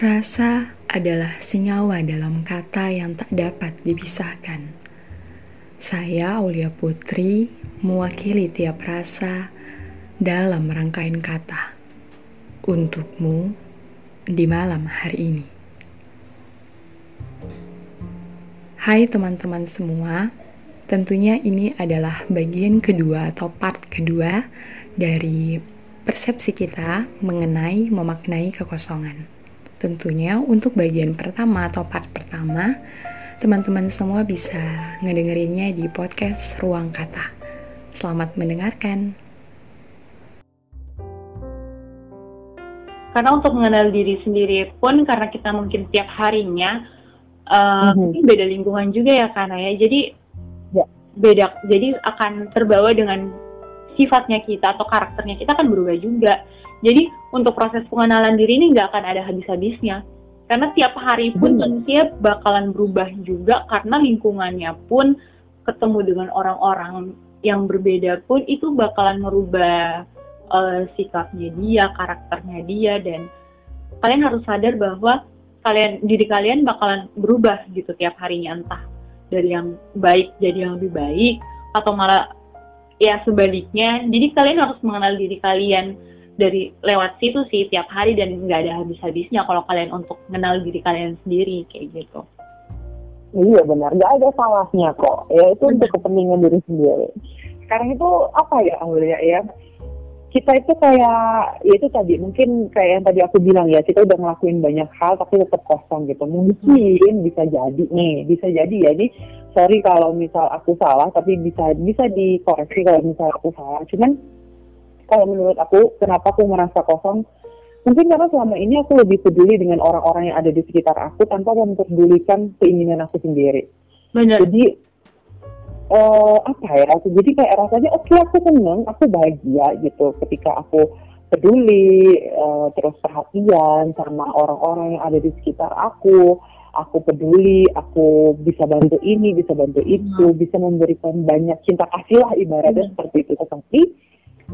Rasa adalah senyawa dalam kata yang tak dapat dipisahkan. Saya, Aulia Putri, mewakili tiap rasa dalam rangkaian kata. Untukmu di malam hari ini. Hai teman-teman semua, tentunya ini adalah bagian kedua atau part kedua dari persepsi kita mengenai memaknai kekosongan. Tentunya untuk bagian pertama atau part pertama, teman-teman semua bisa ngedengerinnya di podcast Ruang Kata. Selamat mendengarkan. Karena untuk mengenal diri sendiri pun karena kita mungkin tiap harinya uh, mm-hmm. beda lingkungan juga ya karena ya. Jadi ya. beda jadi akan terbawa dengan sifatnya kita atau karakternya kita akan berubah juga jadi untuk proses pengenalan diri ini nggak akan ada habis-habisnya. Karena tiap hari pun manusia bakalan berubah juga karena lingkungannya pun ketemu dengan orang-orang yang berbeda pun itu bakalan merubah uh, sikapnya dia, karakternya dia dan kalian harus sadar bahwa kalian diri kalian bakalan berubah gitu tiap harinya entah dari yang baik jadi yang lebih baik atau malah ya sebaliknya. Jadi kalian harus mengenal diri kalian dari lewat situ sih tiap hari dan nggak ada habis-habisnya kalau kalian untuk mengenal diri kalian sendiri kayak gitu. Iya benar, nggak ada salahnya kok. Ya itu untuk kepentingan diri sendiri. Sekarang itu apa ya Aulia ya? Kita itu kayak ya itu tadi mungkin kayak yang tadi aku bilang ya kita udah ngelakuin banyak hal tapi tetap kosong gitu. Mungkin bisa jadi nih, bisa jadi ya ini sorry kalau misal aku salah tapi bisa bisa dikoreksi kalau misal aku salah. Cuman kalau menurut aku kenapa aku merasa kosong mungkin karena selama ini aku lebih peduli dengan orang-orang yang ada di sekitar aku tanpa memperdulikan keinginan aku sendiri Benar. jadi uh, apa ya aku jadi kayak rasanya oke okay, aku seneng aku bahagia gitu ketika aku peduli uh, terus perhatian sama orang-orang yang ada di sekitar aku aku peduli, aku bisa bantu ini, bisa bantu itu, hmm. bisa memberikan banyak cinta kasih lah ibaratnya hmm. seperti itu. Tapi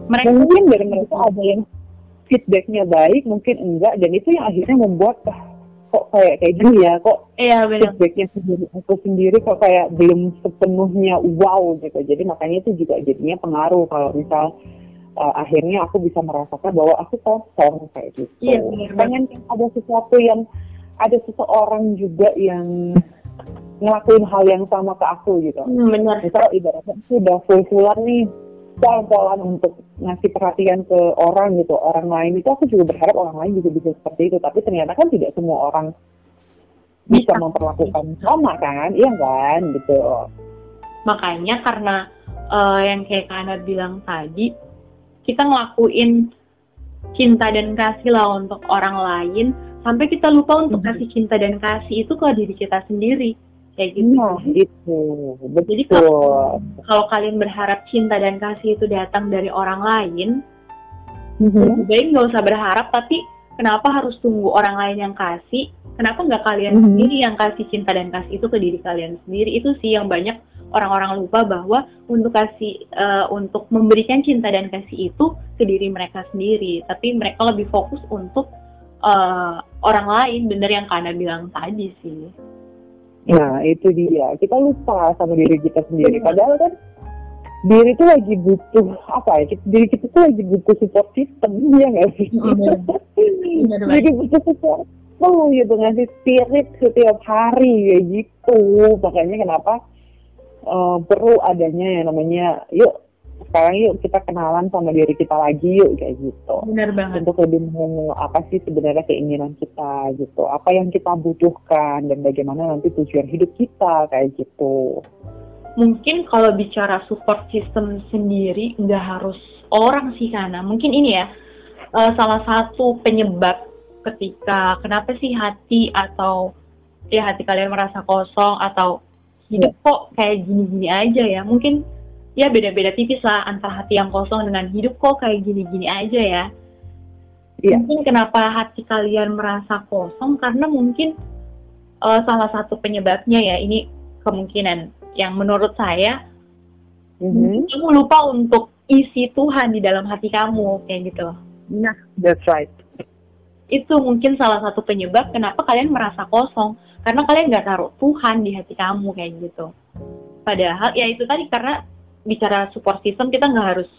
mereka mungkin dari mereka ada yang feedbacknya baik mungkin enggak dan itu yang akhirnya membuat ah, kok kayak kayak gini ya? Kok iya, feedbacknya sendiri aku sendiri kok kayak belum sepenuhnya wow gitu. Jadi makanya itu juga jadinya pengaruh kalau misal uh, akhirnya aku bisa merasakan bahwa aku kosong kayak gitu. Iya, pengen ada sesuatu yang ada seseorang juga yang ngelakuin hal yang sama ke aku gitu. Hmm, benar. Misal ibaratnya aku udah full fullan nih, pol-polan untuk ngasih perhatian ke orang gitu orang lain. Itu aku juga berharap orang lain juga bisa seperti itu. Tapi ternyata kan tidak semua orang bisa memperlakukan sama kan? Iya kan? Gitu. Makanya karena uh, yang kayak Kana bilang tadi kita ngelakuin cinta dan kasih lah untuk orang lain sampai kita lupa untuk mm-hmm. kasih cinta dan kasih itu ke diri kita sendiri kayak gitu. Nah, itu betul. Jadi kalau, kalau kalian berharap cinta dan kasih itu datang dari orang lain, mm-hmm. baik nggak usah berharap, tapi kenapa harus tunggu orang lain yang kasih? Kenapa nggak kalian mm-hmm. sendiri yang kasih cinta dan kasih itu ke diri kalian sendiri? Itu sih yang banyak orang-orang lupa bahwa untuk kasih uh, untuk memberikan cinta dan kasih itu ke diri mereka sendiri, tapi mereka lebih fokus untuk uh, orang lain, bener yang Kana bilang tadi sih. Nah, itu dia. Kita lupa sama diri kita sendiri. Padahal kan diri itu lagi butuh apa ya? Diri kita tuh lagi butuh support system, ya nggak sih? Lagi butuh support Oh gitu ngasih spirit setiap hari ya gitu. Makanya kenapa uh, perlu adanya yang namanya yuk sekarang yuk kita kenalan sama diri kita lagi yuk kayak gitu. Benar banget. Untuk lebih mau apa sih sebenarnya keinginan kita gitu, apa yang kita butuhkan dan bagaimana nanti tujuan hidup kita kayak gitu. Mungkin kalau bicara support system sendiri nggak harus orang sih karena mungkin ini ya uh, salah satu penyebab ketika kenapa sih hati atau ya hati kalian merasa kosong atau hidup iya. kok kayak gini-gini aja ya mungkin ya beda-beda tipis lah antara hati yang kosong dengan hidup kok kayak gini-gini aja ya. Yeah. Mungkin kenapa hati kalian merasa kosong karena mungkin uh, salah satu penyebabnya ya ini kemungkinan yang menurut saya mm-hmm. kamu lupa untuk isi Tuhan di dalam hati kamu kayak gitu. Nah, that's right. itu mungkin salah satu penyebab kenapa kalian merasa kosong karena kalian nggak taruh Tuhan di hati kamu kayak gitu padahal ya itu tadi karena bicara support system kita nggak harus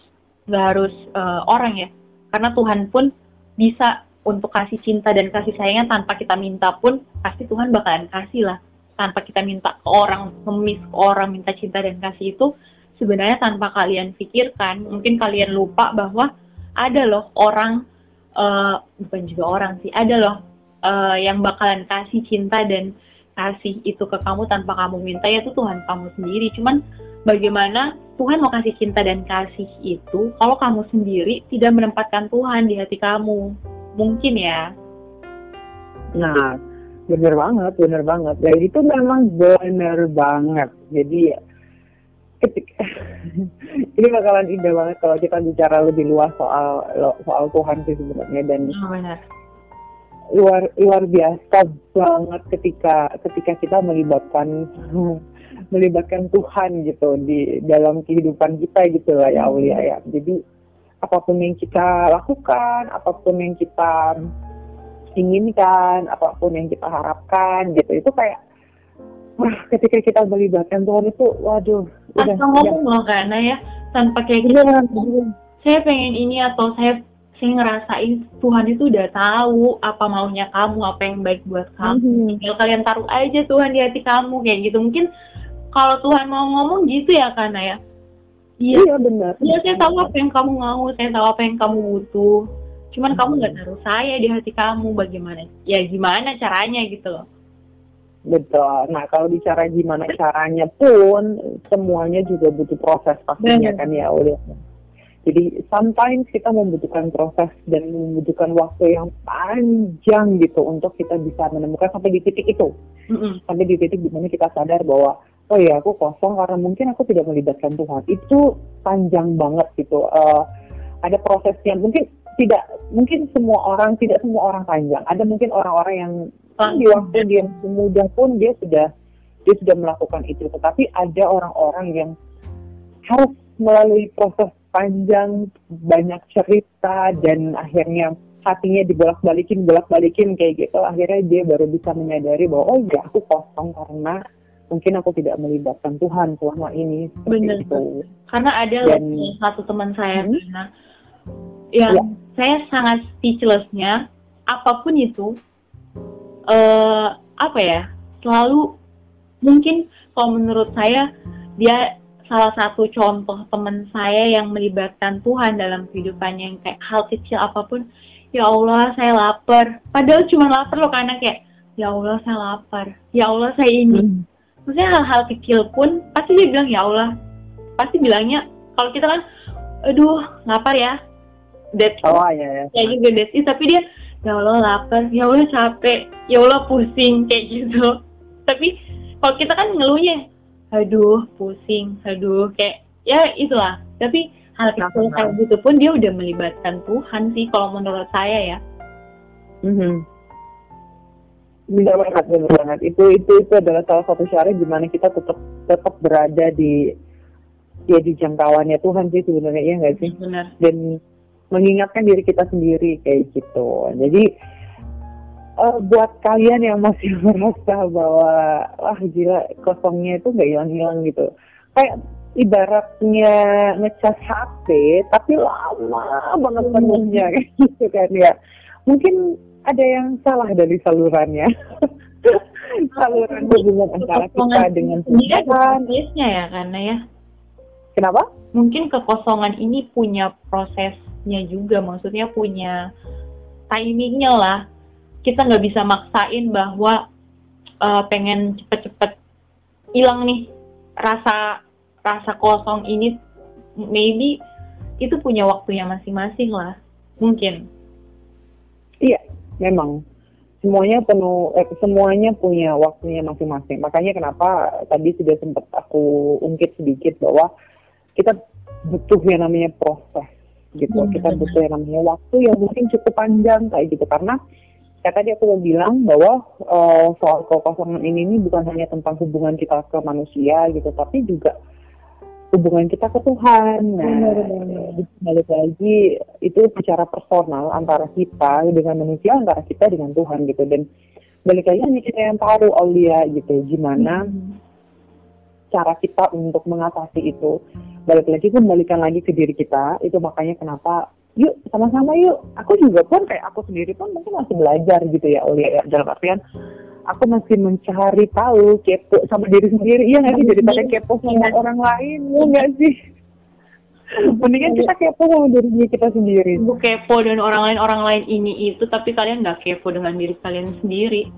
nggak harus uh, orang ya. Karena Tuhan pun bisa untuk kasih cinta dan kasih sayangnya tanpa kita minta pun pasti Tuhan bakalan kasih lah. Tanpa kita minta ke orang ngemis ke orang minta cinta dan kasih itu sebenarnya tanpa kalian pikirkan mungkin kalian lupa bahwa ada loh orang uh, bukan juga orang sih ada loh uh, yang bakalan kasih cinta dan kasih itu ke kamu tanpa kamu minta ya itu Tuhan kamu sendiri. Cuman bagaimana Tuhan mau kasih cinta dan kasih itu kalau kamu sendiri tidak menempatkan Tuhan di hati kamu. Mungkin ya. Nah bener banget bener banget. Dan itu memang bener banget. Jadi ketika ini bakalan indah banget kalau kita bicara lebih luas soal soal Tuhan sih sebenarnya. Dan oh, benar luar luar biasa banget ketika ketika kita melibatkan melibatkan Tuhan gitu di dalam kehidupan kita gitu lah ya Aulia ya. Jadi apa pun yang kita lakukan, apa pun yang kita inginkan, apa pun yang kita harapkan gitu itu kayak wah ketika kita melibatkan Tuhan itu waduh udah ngomong loh karena ya tanpa kayak gitu saya pengen ini atau saya saya ngerasain Tuhan itu udah tahu apa maunya kamu, apa yang baik buat kamu. Mm-hmm. Tinggal kalian taruh aja Tuhan di hati kamu kayak gitu. Mungkin kalau Tuhan mau ngomong gitu ya karena ya. Iya, iya benar. Iya saya tahu apa yang kamu mau, saya tahu apa yang kamu butuh. Cuman kamu nggak taruh saya di hati kamu bagaimana? Ya gimana caranya gitu loh. Betul. Nah kalau bicara gimana caranya pun semuanya juga butuh proses pastinya Benar. kan ya udah jadi sometimes kita membutuhkan proses dan membutuhkan waktu yang panjang gitu untuk kita bisa menemukan sampai di titik itu. Mm-hmm. Sampai di titik di mana kita sadar bahwa oh ya aku kosong karena mungkin aku tidak melibatkan Tuhan. Itu panjang banget gitu. Uh, ada prosesnya mungkin tidak mungkin semua orang tidak semua orang panjang. Ada mungkin orang-orang yang di waktu dia mudah pun dia sudah dia sudah melakukan itu. Tetapi ada orang-orang yang harus melalui proses panjang, banyak cerita dan akhirnya hatinya dibolak-balikin, bolak-balikin kayak gitu. Akhirnya dia baru bisa menyadari bahwa oh ya aku kosong karena mungkin aku tidak melibatkan Tuhan selama ini. Benar. Itu. Karena ada dan, satu teman saya hmm? yang ya. saya sangat speechlessnya apa pun itu uh, apa ya selalu mungkin kalau menurut saya dia salah satu contoh teman saya yang melibatkan Tuhan dalam kehidupannya yang kayak hal kecil apa pun ya Allah saya lapar padahal cuma lapar loh karena kayak ya Allah saya lapar ya Allah saya ini hmm. Maksudnya hal-hal kecil pun pasti dia bilang ya Allah. Pasti bilangnya kalau kita kan aduh lapar ya. Dead oh, ya, ya. kayak gitu dead tapi dia ya Allah lapar. Ya Allah capek. Ya Allah pusing kayak gitu. Tapi kalau kita kan ngeluhnya aduh pusing. Aduh kayak ya itulah. Tapi hal kecil kayak gitu pun dia udah melibatkan Tuhan sih kalau menurut saya ya. Mm-hmm. Benar banget benar banget. Itu itu itu adalah salah satu syarat gimana kita tetap tetap berada di ya di jangkauannya Tuhan sih sebenarnya ya nggak sih? Benar dan mengingatkan diri kita sendiri kayak gitu. Jadi uh, buat kalian yang masih merasa bahwa wah gila kosongnya itu nggak hilang-hilang gitu. Kayak ibaratnya ngecas HP tapi lama banget penuhnya gitu kan ya. Mungkin ada yang salah dari salurannya. Saluran hubungan antara kita dengan Tuhan. ya karena ya. Kenapa? Mungkin kekosongan ini punya prosesnya juga maksudnya punya timingnya lah. Kita nggak bisa maksain bahwa uh, pengen cepet-cepet hilang nih rasa rasa kosong ini. Maybe itu punya waktunya masing-masing lah mungkin. Iya memang. Semuanya penuh eh, semuanya punya waktunya masing-masing. Makanya kenapa tadi sudah sempat aku ungkit sedikit bahwa kita butuh yang namanya proses gitu. Hmm, kita butuh yang namanya waktu yang mungkin cukup panjang kayak gitu. Karena ya tadi aku mau bilang bahwa uh, soal kekosongan ini, ini bukan hanya tentang hubungan kita ke manusia gitu, tapi juga hubungan kita ke Tuhan. Nah, balik lagi itu secara personal antara kita dengan manusia, antara kita dengan Tuhan gitu. Dan balik lagi hanya kita yang tahu Aulia gitu, gimana hmm. cara kita untuk mengatasi itu. Balik lagi kembalikan lagi ke diri kita. Itu makanya kenapa yuk sama-sama yuk. Aku juga pun kayak aku sendiri pun mungkin masih belajar gitu ya Aulia ya. Dalam artian aku masih mencari tahu kepo sama diri sendiri. Iya nggak sih? Daripada kepo sama orang lain ya nggak sih? Mendingan kita kepo sama diri kita sendiri. Bu kepo dengan orang lain orang lain ini itu tapi kalian nggak kepo dengan diri kalian sendiri.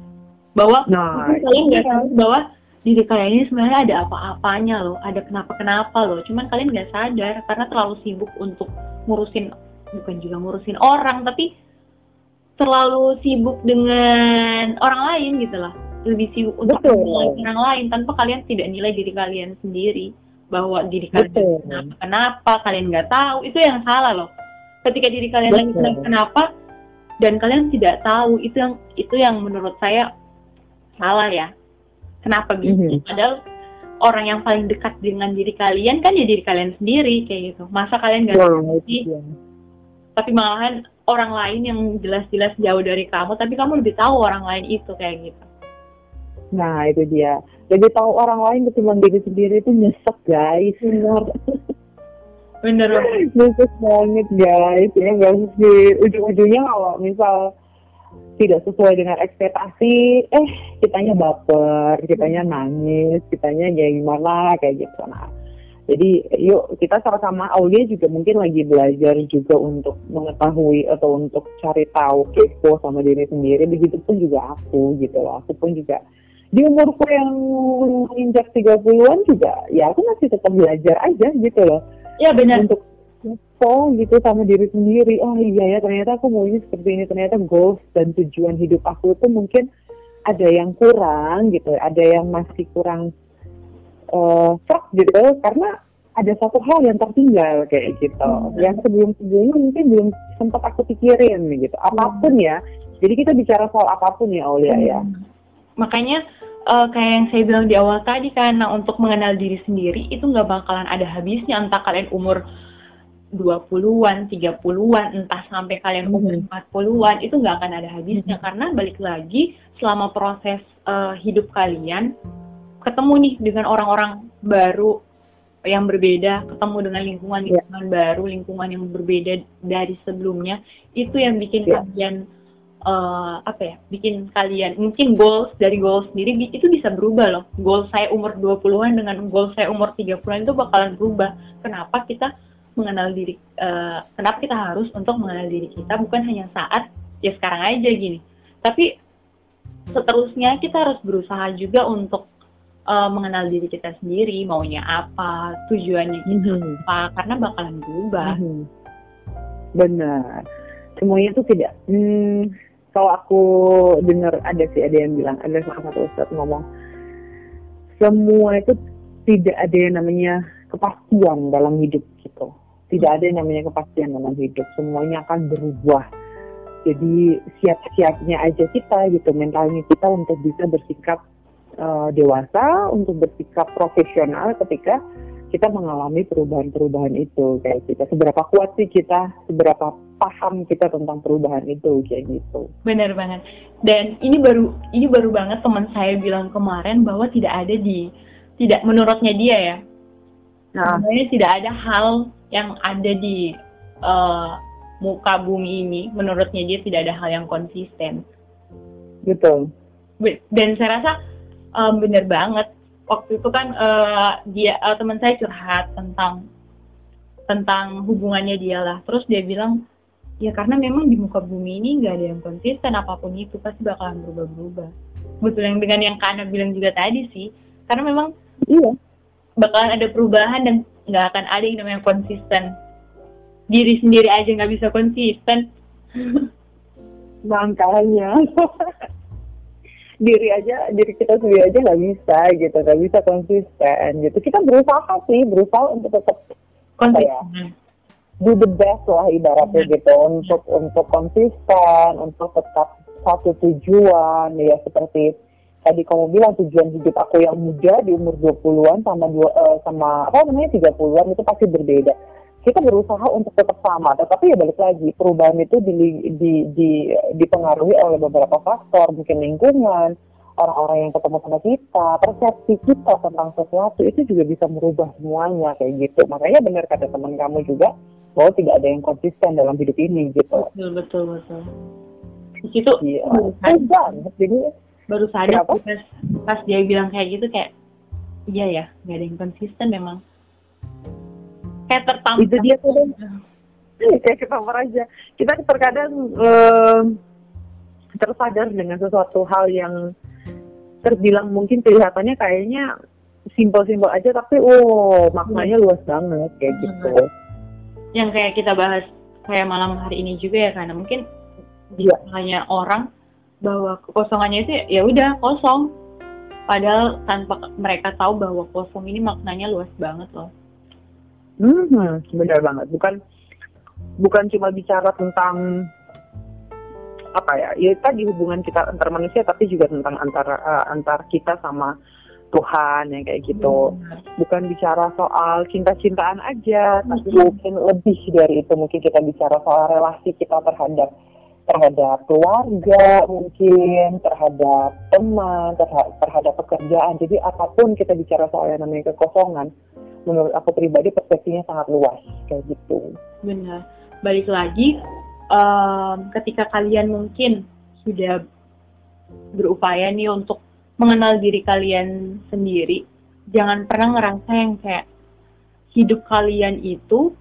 Bahwa nah, kalian nggak iya. tahu bahwa diri kalian ini sebenarnya ada apa-apanya loh ada kenapa-kenapa loh. Cuman kalian nggak sadar karena terlalu sibuk untuk ngurusin bukan juga ngurusin orang tapi terlalu sibuk dengan orang lain gitu lah. Lebih sibuk untuk menilai orang lain tanpa kalian tidak nilai diri kalian sendiri. Bahwa diri kalian kenapa, kenapa kalian nggak tahu. Itu yang salah loh. Ketika diri kalian lagi kenapa, kenapa? Dan kalian tidak tahu. Itu yang itu yang menurut saya salah ya. Kenapa gitu? Mm -hmm. padahal orang yang paling dekat dengan diri kalian kan ya diri kalian sendiri kayak gitu. Masa kalian nggak tahu sih? tapi malahan orang lain yang jelas-jelas jauh dari kamu tapi kamu lebih tahu orang lain itu kayak gitu. Nah itu dia. Lebih tahu orang lain ketimbang diri sendiri itu nyesek guys. Benar. Bener nyesek banget guys. Ya nggak sih ujung-ujungnya kalau misal tidak sesuai dengan ekspektasi eh kitanya baper kitanya nangis kitanya ya gimana kayak gitu. Nah jadi yuk kita sama-sama Aulia juga mungkin lagi belajar juga untuk mengetahui atau untuk cari tahu kepo sama diri sendiri. Begitupun juga aku gitu loh. Aku pun juga di umurku yang menginjak 30-an juga ya aku masih tetap belajar aja gitu loh. Ya benar. Untuk kepo gitu sama diri sendiri. Oh iya ya ternyata aku maunya seperti ini. Ternyata goals dan tujuan hidup aku itu mungkin ada yang kurang gitu. Ada yang masih kurang uh, gitu karena ada satu hal yang tertinggal kayak gitu hmm. yang sebelum sebelumnya mungkin belum sempat aku pikirin gitu apa pun ya jadi kita bicara soal apa pun ya Aulia ya. hmm. ya makanya uh, kayak yang saya bilang di awal tadi karena untuk mengenal diri sendiri itu nggak bakalan ada habisnya entah kalian umur 20-an, 30-an, entah sampai kalian umur hmm. 40-an, itu nggak akan ada habisnya. Hmm. Karena balik lagi, selama proses uh, hidup kalian, ketemu nih dengan orang-orang baru yang berbeda, ketemu dengan lingkungan iya. lingkungan yeah. baru, lingkungan yang berbeda dari sebelumnya, itu yang bikin yeah. kalian uh, apa ya? Bikin kalian mungkin goals dari goals sendiri itu bisa berubah loh. Goal saya umur 20-an dengan goal saya umur 30-an itu bakalan berubah. Kenapa kita mengenal diri uh, kenapa kita harus untuk mengenal diri kita bukan hanya saat ya sekarang aja gini. Tapi seterusnya kita harus berusaha juga untuk uh, mengenal diri kita sendiri, maunya apa, tujuannya kita mm -hmm. apa, karena bakalan berubah. Mm -hmm. Benar. Semuanya itu tidak. Hmm, kalau aku dengar ada sih ada yang bilang, ada salah satu ustadz ngomong, semua itu tidak ada yang namanya kepastian dalam hidup gitu. Tidak ada yang namanya kepastian dalam hidup. Semuanya akan berubah. Jadi siap-siapnya aja kita gitu, mentalnya kita untuk bisa bersikap uh, dewasa untuk bersikap profesional ketika kita mengalami perubahan-perubahan itu kayak kita seberapa kuat sih kita seberapa paham kita tentang perubahan itu kayak gitu. Benar banget. Dan ini baru ini baru banget teman saya bilang kemarin bahwa tidak ada di tidak menurutnya dia ya nah. sebenarnya tidak ada hal yang ada di uh, muka bumi ini menurutnya dia tidak ada hal yang konsisten. Betul. Dan saya rasa um, bener banget. Waktu itu kan uh, dia uh, teman saya curhat tentang tentang hubungannya dia lah. Terus dia bilang ya karena memang di muka bumi ini nggak ada yang konsisten apa pun itu pasti bakalan berubah-berubah. Betul yang dengan yang Kana bilang juga tadi sih. Karena memang iya. bakalan ada perubahan dan nggak akan ada yang namanya konsisten. Diri sendiri aja nggak bisa konsisten. Makanya diri aja diri kita sendiri aja nggak bisa gitu nggak bisa konsisten gitu kita berusaha sih berusaha untuk tetap konsisten ya, do the best lah ibaratnya hmm. gitu untuk untuk konsisten untuk tetap satu tujuan ya seperti tadi kamu bilang tujuan hidup aku yang muda di umur 20-an sama dua uh, sama apa namanya 30-an itu pasti berbeda. Kita berusaha untuk tetap sama, tetapi ya balik lagi perubahan itu di, di, di, dipengaruhi oleh beberapa faktor, mungkin lingkungan, orang-orang yang ketemu sama kita, persepsi kita tentang sesuatu itu juga bisa merubah semuanya kayak gitu. Makanya benar kata teman kamu juga bahwa tidak ada yang konsisten dalam hidup ini gitu. Betul betul betul. Itu iya. banget jadi baru sadar pas, pas dia bilang kayak gitu kayak iya ya nggak ada yang konsisten memang kayak tertampar itu dia tuh kayak ketampar aja kita terkadang um, tersadar dengan sesuatu hal yang terbilang mungkin kelihatannya kayaknya simpel-simpel aja tapi oh maknanya hmm. luas banget kayak hmm. gitu yang kayak kita bahas kayak malam hari ini juga ya karena mungkin ya. hanya orang bahwa kekosongannya itu ya udah kosong padahal tanpa mereka tahu bahwa kosong ini maknanya luas banget loh hmm benar banget bukan bukan cuma bicara tentang apa ya ya tadi hubungan kita antar manusia tapi juga tentang antara uh, antar kita sama Tuhan yang kayak gitu hmm. bukan bicara soal cinta-cintaan aja hmm. tapi mungkin lebih dari itu mungkin kita bicara soal relasi kita terhadap terhadap keluarga mungkin terhadap teman terhadap, terhadap pekerjaan jadi apa pun kita bicara soal yang namanya kekosongan menurut aku pribadi persepsinya sangat luas kayak gitu. Benar. Balik lagi um, ketika kalian mungkin sudah berupaya nih untuk mengenal diri kalian sendiri jangan pernah ngerasa yang kayak hidup kalian itu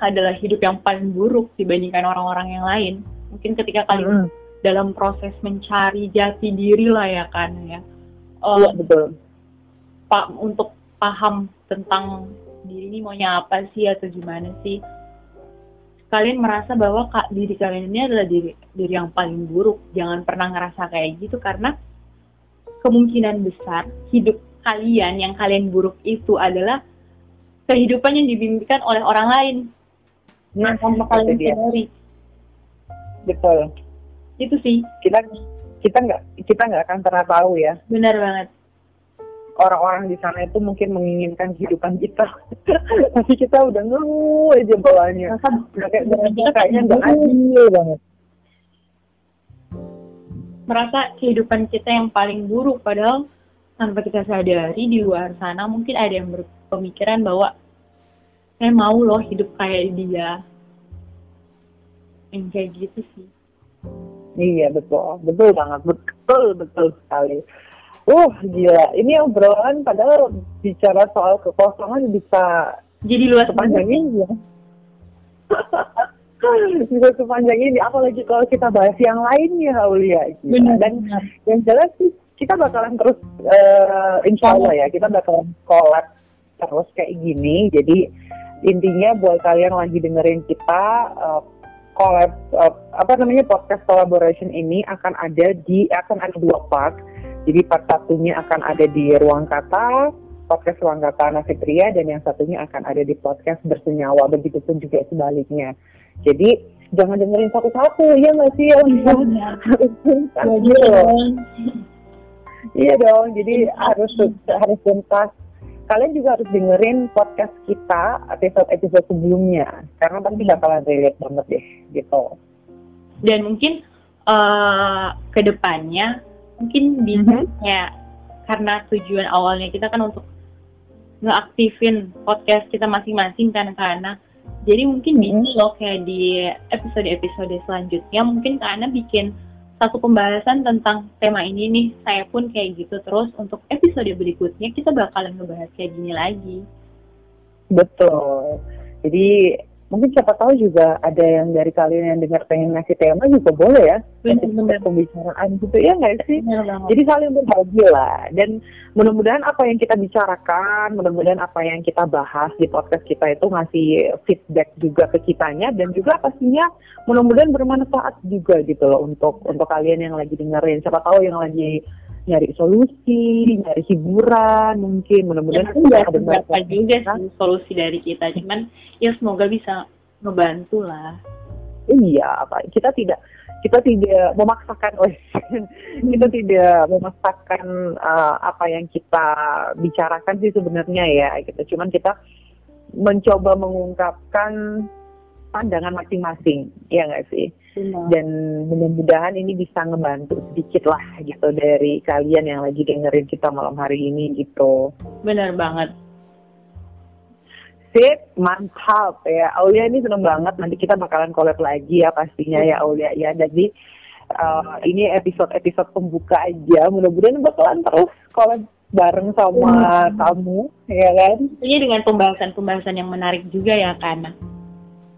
adalah hidup yang paling buruk dibandingkan orang-orang yang lain. Mungkin ketika kalian mm. dalam proses mencari jati diri lah ya kan ya. Uh, ya, betul. Pak untuk paham tentang diri ini maunya apa sih atau gimana sih. Kalian merasa bahwa kak diri kalian ini adalah diri diri yang paling buruk. Jangan pernah ngerasa kayak gitu karena kemungkinan besar hidup kalian yang kalian buruk itu adalah kehidupan yang dibimbingkan oleh orang lain. Yang tanpa kalian sadari betul. Itu sih. Kita kita nggak kita nggak akan pernah tahu ya. Benar banget orang-orang di sana itu mungkin menginginkan kehidupan kita. Tapi kita udah ngeluh aja bawahnya. Kayak kayaknya nggak adil banget. Merasa kehidupan kita yang paling buruk padahal tanpa kita sadari di luar sana mungkin ada yang berpemikiran bahwa saya mau loh hidup kayak dia. Yang kayak gitu sih. Iya betul. Betul banget. Betul betul sekali uh gila. Ini obrolan padahal bicara soal kekosongan bisa jadi luas sepanjang ini ya. Bisa sepanjang ini apalagi kalau kita bahas yang lainnya Aulia. Benar dan yang jelas sih kita bakalan terus uh, insya Allah ya kita bakalan collab terus kayak gini. Jadi intinya buat kalian lagi dengerin kita uh, collab uh, apa namanya podcast collaboration ini akan ada di akan ada dua part. Jadi part satunya akan ada di ruang kata podcast ruang kata Nafitria dan yang satunya akan ada di podcast bersenyawa begitupun juga sebaliknya. Jadi jangan dengerin satu-satu ya nggak sih ya iya dong jadi harus harus tuntas. Kalian juga harus dengerin podcast kita episode-episode sebelumnya karena pasti bakalan relate banget deh gitu. Dan mungkin uh, ke depannya mungkin bisa mm-hmm. ya karena tujuan awalnya kita kan untuk ngeaktifin podcast kita masing-masing kan karena jadi mungkin mm-hmm. bisa loh kayak di episode-episode selanjutnya mungkin karena bikin satu pembahasan tentang tema ini nih saya pun kayak gitu terus untuk episode berikutnya kita bakalan ngebahas kayak gini lagi betul jadi mungkin siapa tahu juga ada yang dari kalian yang dengar pengen ngasih tema juga boleh ya. Benar pembicaraan gitu ya nggak sih? Jadi saling berbagi lah. Dan mudah-mudahan apa yang kita bicarakan mudah-mudahan apa yang kita bahas di podcast kita itu ngasih feedback juga ke kitanya dan juga pastinya mudah-mudahan bermanfaat juga gitu loh untuk untuk kalian yang lagi dengerin. Siapa tahu yang lagi nyari solusi, nyari hiburan mungkin mudah-mudahan ya, ada beberapa juga sih solusi dari kita cuman ya semoga bisa ngebantu lah. Iya apa kita tidak kita tidak memaksakan kita tidak memaksakan uh, apa yang kita bicarakan sih sebenarnya ya gitu. Cuman kita mencoba mengungkapkan pandangan masing-masing ya nggak sih Benar. dan mudah-mudahan ini bisa ngebantu sedikit lah gitu dari kalian yang lagi dengerin kita malam hari ini gitu benar banget Sip, mantap ya. Aulia ini seneng banget. Nanti kita bakalan collab lagi ya pastinya ya Aulia ya. Jadi uh, ini episode-episode pembuka aja. Mudah-mudahan bakalan terus collab bareng sama hmm. kamu, ya kan? Ini dengan pembahasan-pembahasan yang menarik juga ya, kan?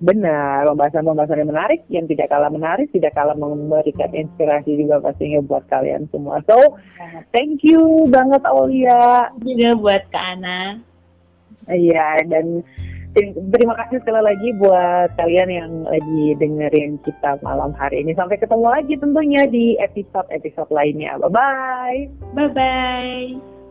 Benar, pembahasan-pembahasan yang menarik, yang tidak kalah menarik, tidak kalah memberikan inspirasi juga pastinya buat kalian semua. So, thank you banget Aulia. Juga buat Kak Ana. Iya, dan terima kasih sekali lagi buat kalian yang lagi dengerin kita malam hari ini. Sampai ketemu lagi tentunya di episode-episode lainnya. Bye-bye. Bye-bye.